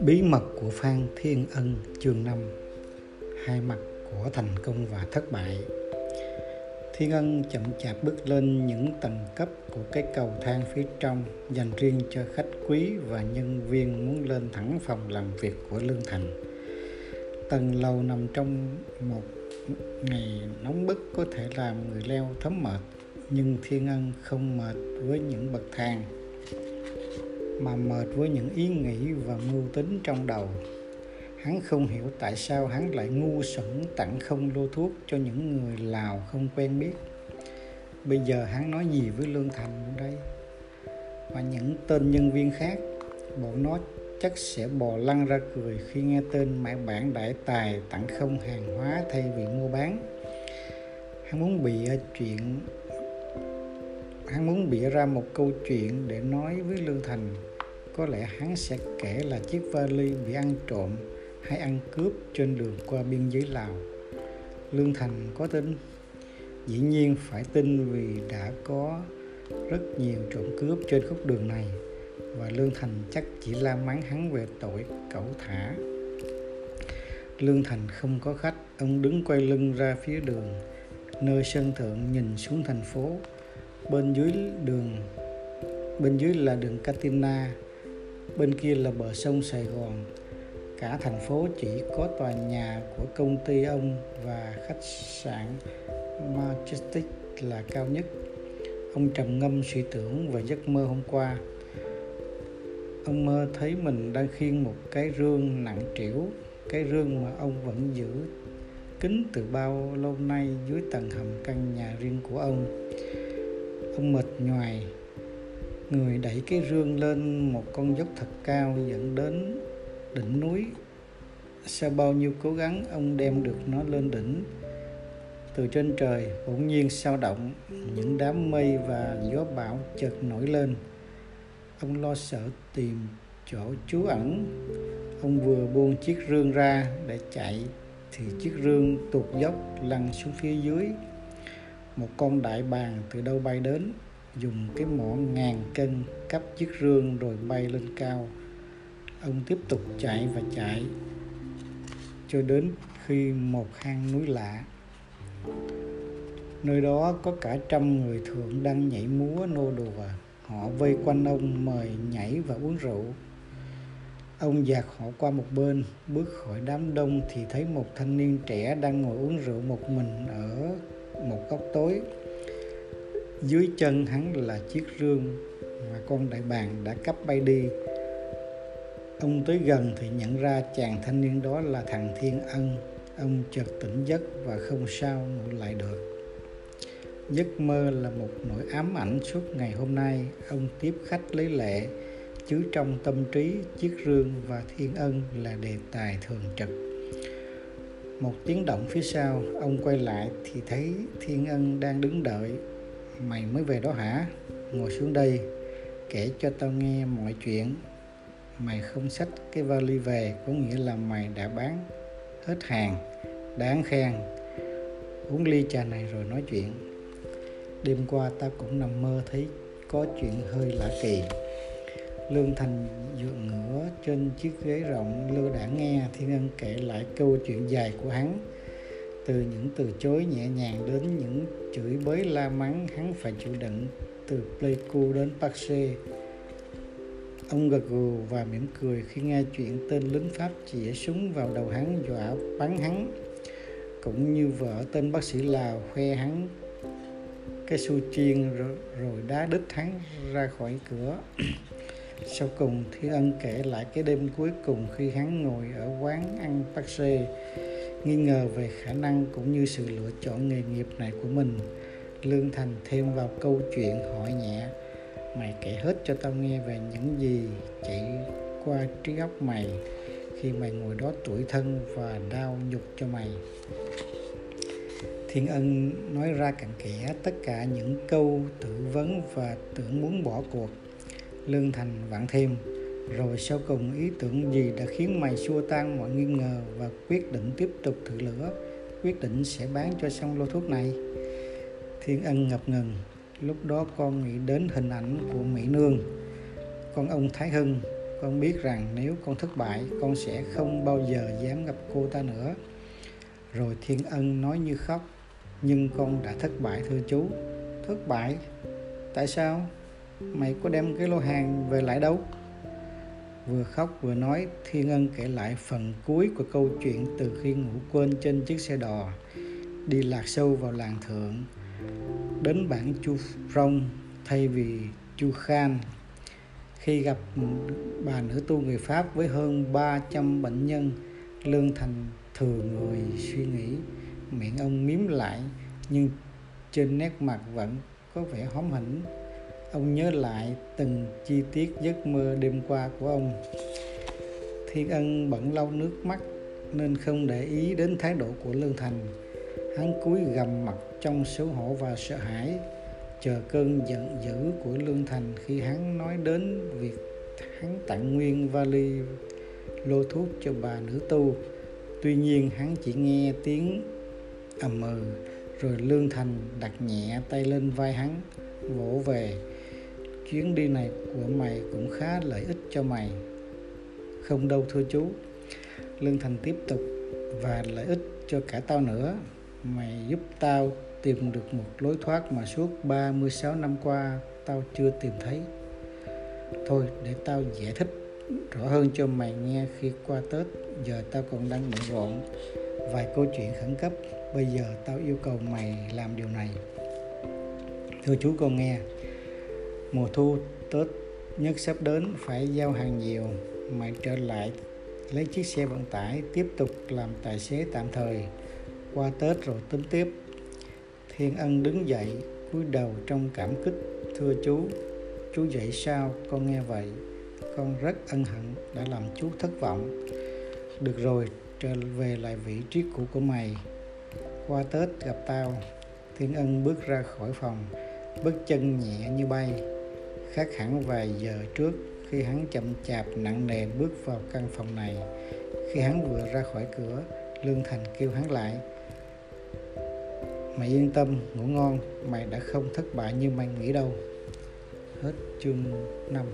Bí mật của Phan Thiên Ân chương 5 Hai mặt của thành công và thất bại. Thiên Ân chậm chạp bước lên những tầng cấp của cái cầu thang phía trong dành riêng cho khách quý và nhân viên muốn lên thẳng phòng làm việc của Lương Thành. Tầng lầu nằm trong một ngày nóng bức có thể làm người leo thấm mệt, nhưng Thiên Ân không mệt với những bậc thang, mà mệt với những ý nghĩ và mưu tính trong đầu. Hắn không hiểu tại sao hắn lại ngu xuẩn tặng không lô thuốc cho những người lào không quen biết. Bây giờ hắn nói gì với lương thành đây? Và những tên nhân viên khác, bọn nó chắc sẽ bò lăn ra cười khi nghe tên mã bản đại tài tặng không hàng hóa thay vì mua bán. Hắn muốn bị chuyện hắn muốn bịa ra một câu chuyện để nói với lương thành. Có lẽ hắn sẽ kể là chiếc vali bị ăn trộm hay ăn cướp trên đường qua biên giới lào. Lương thành có tin. Dĩ nhiên phải tin vì đã có rất nhiều trộm cướp trên khúc đường này, và lương thành chắc chỉ la mắng hắn về tội cẩu thả. Lương thành không có khách, ông đứng quay lưng ra phía đường, nơi sân thượng nhìn xuống thành phố bên dưới đường, bên dưới là đường Katina, bên kia là bờ sông Sài Gòn. Cả thành phố chỉ có tòa nhà của công ty ông và khách sạn Majestic là cao nhất. Ông trầm ngâm suy tưởng về giấc mơ hôm qua. Ông mơ thấy mình đang khiêng một cái rương nặng trĩu, cái rương mà ông vẫn giữ kín từ bao lâu nay dưới tầng hầm căn nhà riêng của ông không mệt nhoài. Người đẩy cái rương lên một con dốc thật cao dẫn đến đỉnh núi. Sau bao nhiêu cố gắng, ông đem được nó lên đỉnh. Từ trên trời, bỗng nhiên sao động, những đám mây và gió bão chợt nổi lên. Ông lo sợ tìm chỗ trú ẩn. Ông vừa buông chiếc rương ra để chạy, thì chiếc rương tụt dốc lăn xuống phía dưới một con đại bàng từ đâu bay đến, dùng cái mỏ ngàn cân cắp chiếc rương rồi bay lên cao. Ông tiếp tục chạy và chạy, cho đến khi một hang núi lạ. Nơi đó có cả trăm người thượng đang nhảy múa nô đùa. Họ vây quanh ông mời nhảy và uống rượu. Ông dạt họ qua một bên, bước khỏi đám đông thì thấy một thanh niên trẻ đang ngồi uống rượu một mình ở một góc tối. Dưới chân hắn là chiếc rương mà con đại bàng đã cắp bay đi. Ông tới gần thì nhận ra chàng thanh niên đó là thằng thiên ân, ông chợt tỉnh giấc và không sao ngủ lại được. Giấc mơ là một nỗi ám ảnh suốt ngày hôm nay. Ông tiếp khách lấy lệ chứ trong tâm trí chiếc rương và thiên ân là đề tài thường trực một tiếng động phía sau, ông quay lại thì thấy thiên ân đang đứng đợi. Mày mới về đó hả? Ngồi xuống đây, kể cho tao nghe mọi chuyện. Mày không xách cái vali về, có nghĩa là mày đã bán hết hàng. Đáng khen. Uống ly trà này rồi nói chuyện. Đêm qua ta cũng nằm mơ thấy có chuyện hơi lạ kỳ. Lương thành dựa ngựa trên chiếc ghế rộng lưu đãng nghe thiên ân kể lại câu chuyện dài của hắn. Từ những từ chối nhẹ nhàng đến những chửi bới la mắng hắn phải chịu đựng từ Pleiku đến Paxe ông gật gù và mỉm cười khi nghe chuyện tên lính Pháp chĩa súng vào đầu hắn dọa bắn hắn. Cũng như vợ tên bác sĩ Lào khoe hắn cái su chiên rồi, rồi đá đít hắn ra khỏi cửa sau cùng Thi Ân kể lại cái đêm cuối cùng khi hắn ngồi ở quán ăn Paxe nghi ngờ về khả năng cũng như sự lựa chọn nghề nghiệp này của mình. Lương thành thêm vào câu chuyện hỏi nhẹ, mày kể hết cho tao nghe về những gì chạy qua trí óc mày khi mày ngồi đó tuổi thân và đau nhục cho mày? Thiên ân nói ra cặn kẽ tất cả những câu tự vấn và tưởng muốn bỏ cuộc lương thành vạn thêm. Rồi sau cùng ý tưởng gì đã khiến mày xua tan mọi nghi ngờ và quyết định tiếp tục thử lửa, quyết định sẽ bán cho xong lô thuốc này? Thiên ân ngập ngừng. Lúc đó con nghĩ đến hình ảnh của mỹ nương. Con ông thái hưng, con biết rằng nếu con thất bại, con sẽ không bao giờ dám gặp cô ta nữa. Rồi thiên ân nói như khóc, nhưng con đã thất bại thưa chú. Thất bại? Tại sao? Mày có đem cái lô hàng về lại đâu? Vừa khóc vừa nói thiên ân kể lại phần cuối của câu chuyện từ khi ngủ quên trên chiếc xe đò. Đi lạc sâu vào làng thượng. Đến bản chu rong, thay vì chu khan. Khi gặp bà nữ tu người Pháp với hơn 300 bệnh nhân, Lương Thành thừa người suy nghĩ. Miệng ông miếm lại, nhưng trên nét mặt vẫn có vẻ hóm hỉnh ông nhớ lại từng chi tiết giấc mơ đêm qua của ông. Thiên ân bận lau nước mắt nên không để ý đến thái độ của lương thành. Hắn cúi gầm mặt trong xấu hổ và sợ hãi, chờ cơn giận dữ của lương thành khi hắn nói đến việc hắn tặng nguyên vali, lô thuốc cho bà nữ tu. Tuy nhiên hắn chỉ nghe tiếng ầm ừ rồi lương thành đặt nhẹ tay lên vai hắn, vỗ về chuyến đi này của mày cũng khá lợi ích cho mày. Không đâu thưa chú. Lương thành tiếp tục, và lợi ích cho cả tao nữa. Mày giúp tao tìm được một lối thoát mà suốt 36 năm qua tao chưa tìm thấy. Thôi, để tao giải thích rõ hơn cho mày nghe khi qua Tết. Giờ tao còn đang bận rộn, vài câu chuyện khẩn cấp. Bây giờ tao yêu cầu mày làm điều này. Thưa chú con nghe mùa thu, tết, nhất sắp đến, phải giao hàng nhiều mày trở lại, lấy chiếc xe vận tải, tiếp tục làm tài xế tạm thời. Qua tết rồi tính tiếp, thiên ân đứng dậy, cúi đầu trong cảm kích, thưa chú chú dậy sao con nghe vậy? Con rất ân hận, đã làm chú thất vọng. Được rồi, trở về lại vị trí cũ của mày. Qua tết gặp tao, thiên ân bước ra khỏi phòng, bước chân nhẹ như bay khác hẳn vài giờ trước khi hắn chậm chạp nặng nề bước vào căn phòng này. Khi hắn vừa ra khỏi cửa, lương thành kêu hắn lại, mày yên tâm, ngủ ngon, mày đã không thất bại như mày nghĩ đâu. Hết chương 5